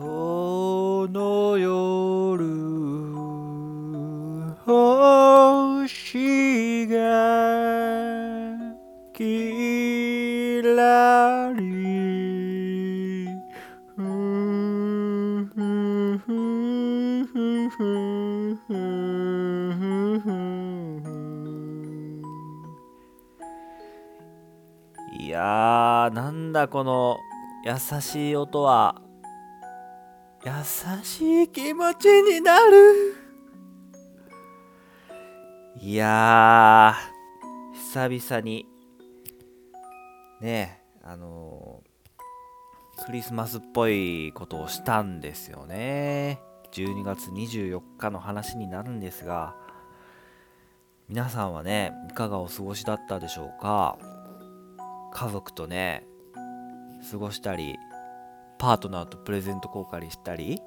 この夜星がきらり。ふふふふふふいやーなんだこの優しい音は。優しい気持ちになる。いやー久々にねあのークリスマスっぽいことをしたんですよね。12月24日の話になるんですが皆さんはねいかがお過ごしだったでしょうか？家族とね過ごしたりパートナーとプレゼント交換したり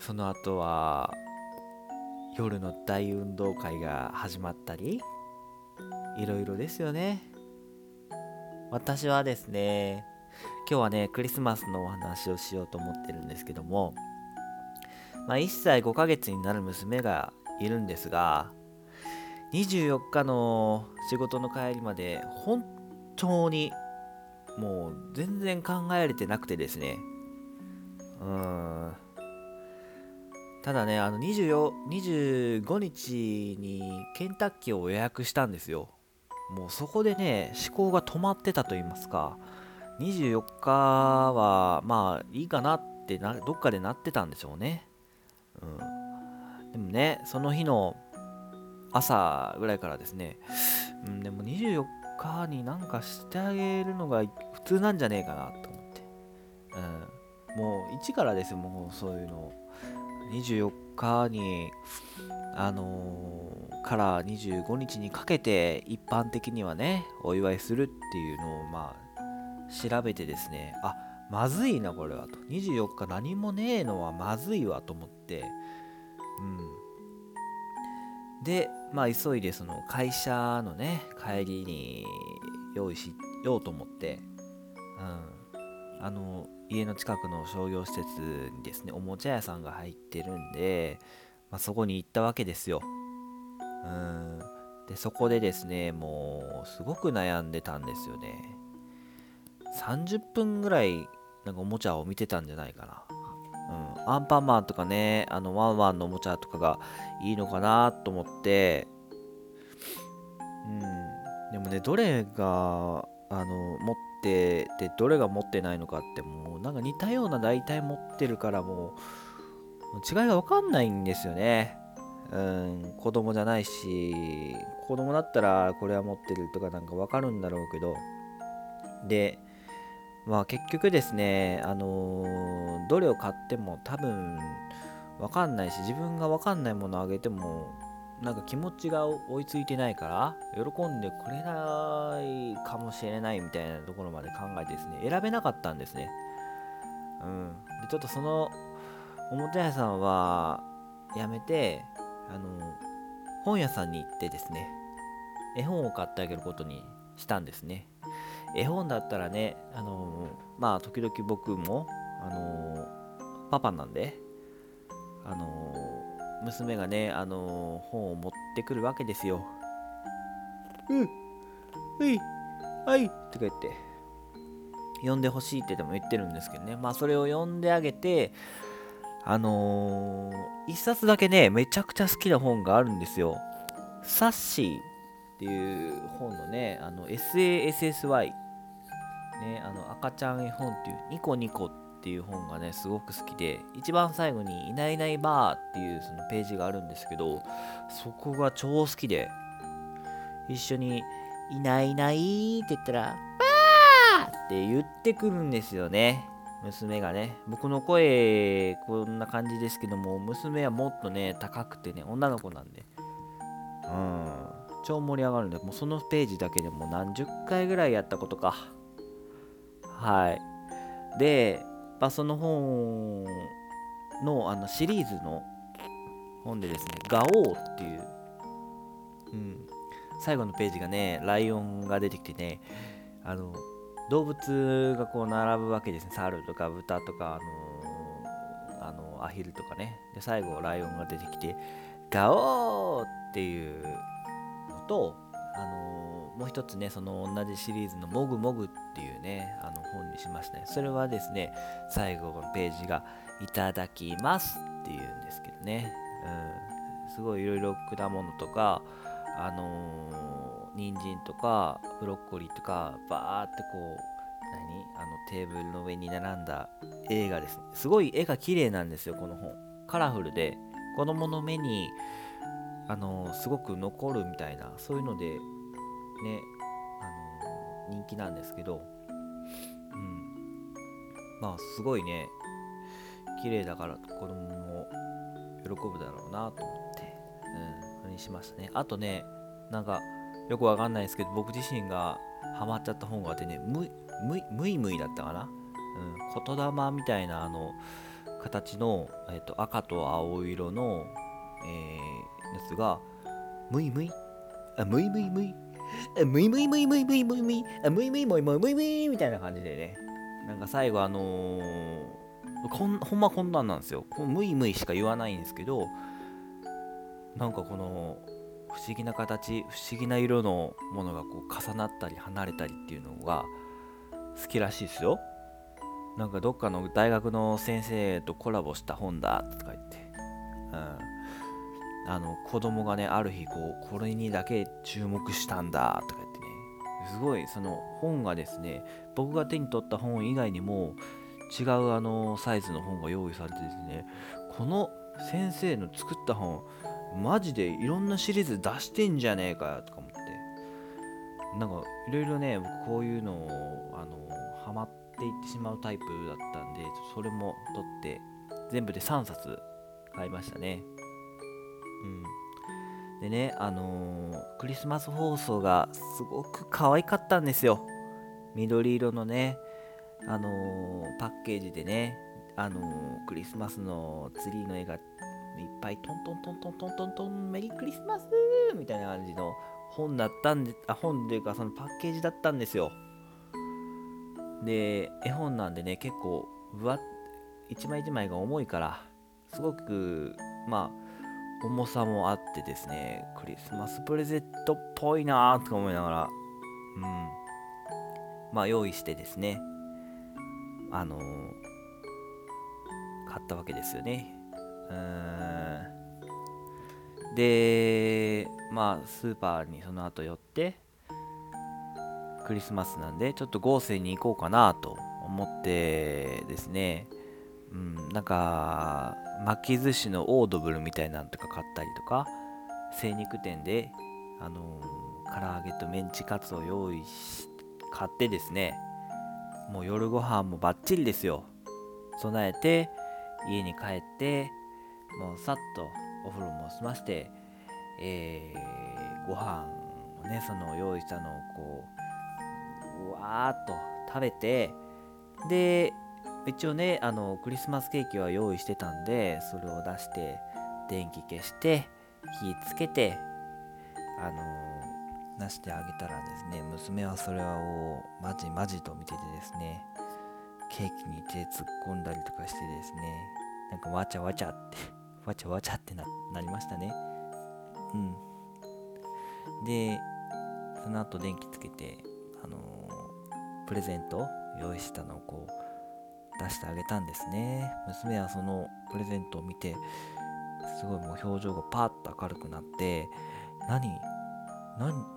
その後は夜の大運動会が始まったりいろいろですよね。私はですね今日はねクリスマスのお話をしようと思ってるんですけどもまあ1歳5ヶ月になる娘がいるんですが24日の仕事の帰りまで本当にもう全然考えられてなくてですね。うん。ただねあの24 25日にケンタッキーを予約したんですよ。もうそこでね思考が止まってたと言いますか。24日はまあいいかなってなどっかでなってたんでしょうね。うん。でもねその日の朝ぐらいからですね、うん、でも24日になんかしてあげるのが普通なんじゃねえかなと思って、うん、もう一からですもうそういうの。24日にあのーから25日にかけて一般的にはねお祝いするっていうのをまあ調べてですねあまずいなこれはと。24日何もねえのはまずいわと思って。うん。でまあ急いでその会社のね帰りに用意しようと思ってうん。あの家の近くの商業施設にですねおもちゃ屋さんが入ってるんで、まあ、そこに行ったわけですよ。うん。でそこでですねもうすごく悩んでたんですよね。30分ぐらいなんかおもちゃを見てたんじゃないかな。うん、アンパンマンとかねあのワンワンのおもちゃとかがいいのかなと思って。うん。でもねどれがあの持っててどれが持ってないのかってもうなんか似たような大体持ってるからもう違いが分かんないんですよね。うん。子供じゃないし子供だったらこれは持ってるとかなんか分かるんだろうけど。でまあ結局ですね、あのーどれを買っても多分わかんないし、自分がわかんないものをあげても、なんか気持ちが追いついてないから、喜んでくれないかもしれないみたいなところまで考えてですね、選べなかったんですね。うん。で、ちょっとその、おもちゃ屋さんはやめて、あの、本屋さんに行ってですね、絵本を買ってあげることにしたんですね。絵本だったらね、あのーまあ、時々僕も、あのーパパなんで、あのー娘がね、あのー本を持ってくるわけですよ。うん、はい、はい、とか言って、読んでほしいってでも言ってるんですけどね、まあ、それを読んであげて、あのー一冊だけね、めちゃくちゃ好きな本があるんですよ。サッシーっていう本のね、あの SASSY ね、あの赤ちゃん絵本っていうニコニコっていう本がねすごく好きで一番最後に「いないいないばー」っていうそのページがあるんですけどそこが超好きで一緒に「いないいない」って言ったら「ばー」って言ってくるんですよね娘がね。僕の声こんな感じですけども娘はもっとね高くてね女の子なんで。うん。超盛り上がるんでもうそのページだけでも何十回ぐらいやったことか。はい。で、まあ、その本のあのシリーズの本でですね、ガオーっていう、うん、最後のページがね、ライオンが出てきてね、あの、動物がこう並ぶわけですね。猿とか豚とか、あのあのアヒルとかねで最後ライオンが出てきてガオーっていうのとあのー、もう一つねその同じシリーズのもぐもぐっていうねあの本にしましたね。それはですね最後のページがいただきますっていうんですけどね、うん、すごいいろいろ果物とかあのー、人参とかブロッコリーとかバーってこう何？あのテーブルの上に並んだ映画ですね。すごい絵が綺麗なんですよこの本。カラフルで子供の目にあのー、すごく残るみたいなそういうのでねあのー、人気なんですけど。うん。まあすごいね。綺麗だから子供も喜ぶだろうなと思って、うん、にしましたね。あとね、なんかよくわかんないですけど、僕自身がハマっちゃった本があってね、むむむいむいだったかな、うん、言霊みたいなあの形の、えーと、赤と青色の、えー、やつが、むいむい？あ、むいむいむい？むいむいむいむいむいむいむいむいむいむいむいむいむいみたいな感じでね、なんか最後あのー、こんほんまこんなんなんですよ。むいむいしか言わないんですけど、なんかこの不思議な形不思議な色のものがこう重なったり離れたりっていうのが好きらしいですよなんかどっかの大学の先生とコラボした本だとか言って、うん、あの子供がねある日こうこれにだけ注目したんだとか言ってね。すごいその本がですね僕が手に取った本以外にも違うあのサイズの本が用意されてですねこの先生の作った本マジでいろんなシリーズ出してんじゃねえかよとか思って。なんかいろいろね僕こういうのをあのハマっていってしまうタイプだったんでそれも取って全部で3冊買いましたね。うんでねあのー、クリスマス放送がすごく可愛かったんですよ緑色のねあのー、パッケージでねあのー、クリスマスのツリーの絵がいっぱいトントントントントントントンメリークリスマスみたいな感じの本だったんで、あ、本というかそのパッケージだったんですよ。で、絵本なんでね、結構、ぶわ一枚一枚が重いから、すごく、まあ、重さもあってですね、クリスマスプレゼントっぽいなーとか思いながら、うん。まあ、用意してですね、あのー、買ったわけですよね。うんでまあスーパーにその後寄ってクリスマスなんでちょっと豪勢に行こうかなと思ってですねうんなんか巻き寿司のオードブルみたいなんとか買ったりとか精肉店であのー、唐揚げとメンチカツを用意し買ってですねもう夜ご飯もバッチリですよ。備えて家に帰ってもうさっとお風呂も済まして、えー、ご飯をね、その用意したのをこう、うわーっと食べて、で、一応ね、あの、クリスマスケーキは用意してたんで、それを出して、電気消して、火つけて、あの、出してあげたらですね、娘はそれをマジマジと見ててですね、ケーキに手突っ込んだりとかしてですね、なんかわちゃわちゃって わちゃわちゃってなりましたね。うん。で、その後電気つけて、あの、プレゼント用意したのをこう出してあげたんですね。娘はそのプレゼントを見て、すごいもう表情がパーッと明るくなって、何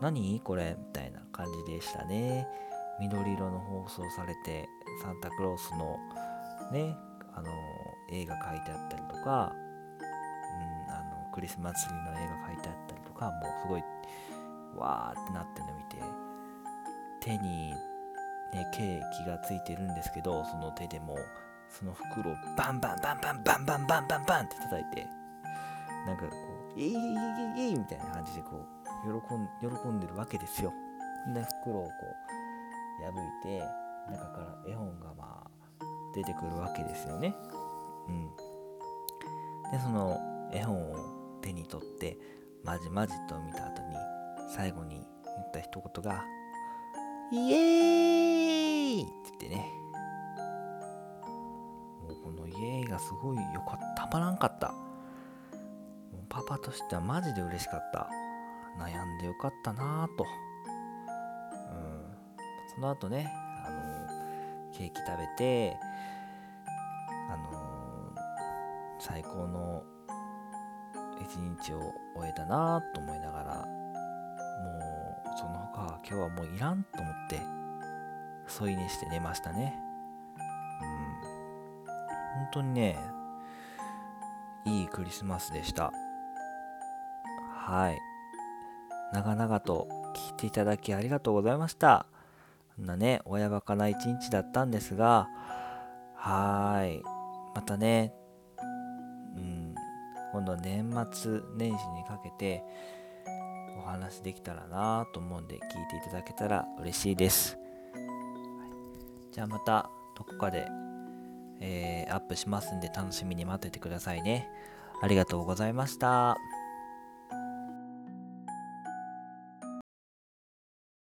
何これ？みたいな感じでしたね。緑色の放送されて、サンタクロースのね、あのー、映画描いてあったりとか、うん、あのクリスマスツリーの絵が描いてあったりとかもうすごいわーってなってるの見て手にねケーキがついてるんですけどその手でもその袋をバンバンバンバンバンバンバンバンバンって叩いてなんかこう「イエイイエイイエイ」みたいな感じでこう喜ん喜んでるわけですよで袋をこう破いて中から絵本がまあ出てくるわけですよねうんでその絵本を手に取ってまじまじと見た後に最後に言った一言が「イエーイ!」って言ってね。もうこの「イエイ!」がすごいよかった。たまらんかった。もうパパとしてはマジで嬉しかった。悩んでよかったなぁと。うん。その後ねあのケーキ食べてあの最高の一日を終えたなあと思いながらもうその他今日はもういらんと思って。添い寝して寝ましたね。うん。本当にねいいクリスマスでした。はい。長々と聞いていただきありがとうございました。こんなね親バカな一日だったんですがはーい。またねうん。今度年末年始にかけてお話できたらなと思うんで聞いていただけたら嬉しいです。じゃあまたどこかで、えー、アップしますんで楽しみに待っててくださいね。ありがとうございました。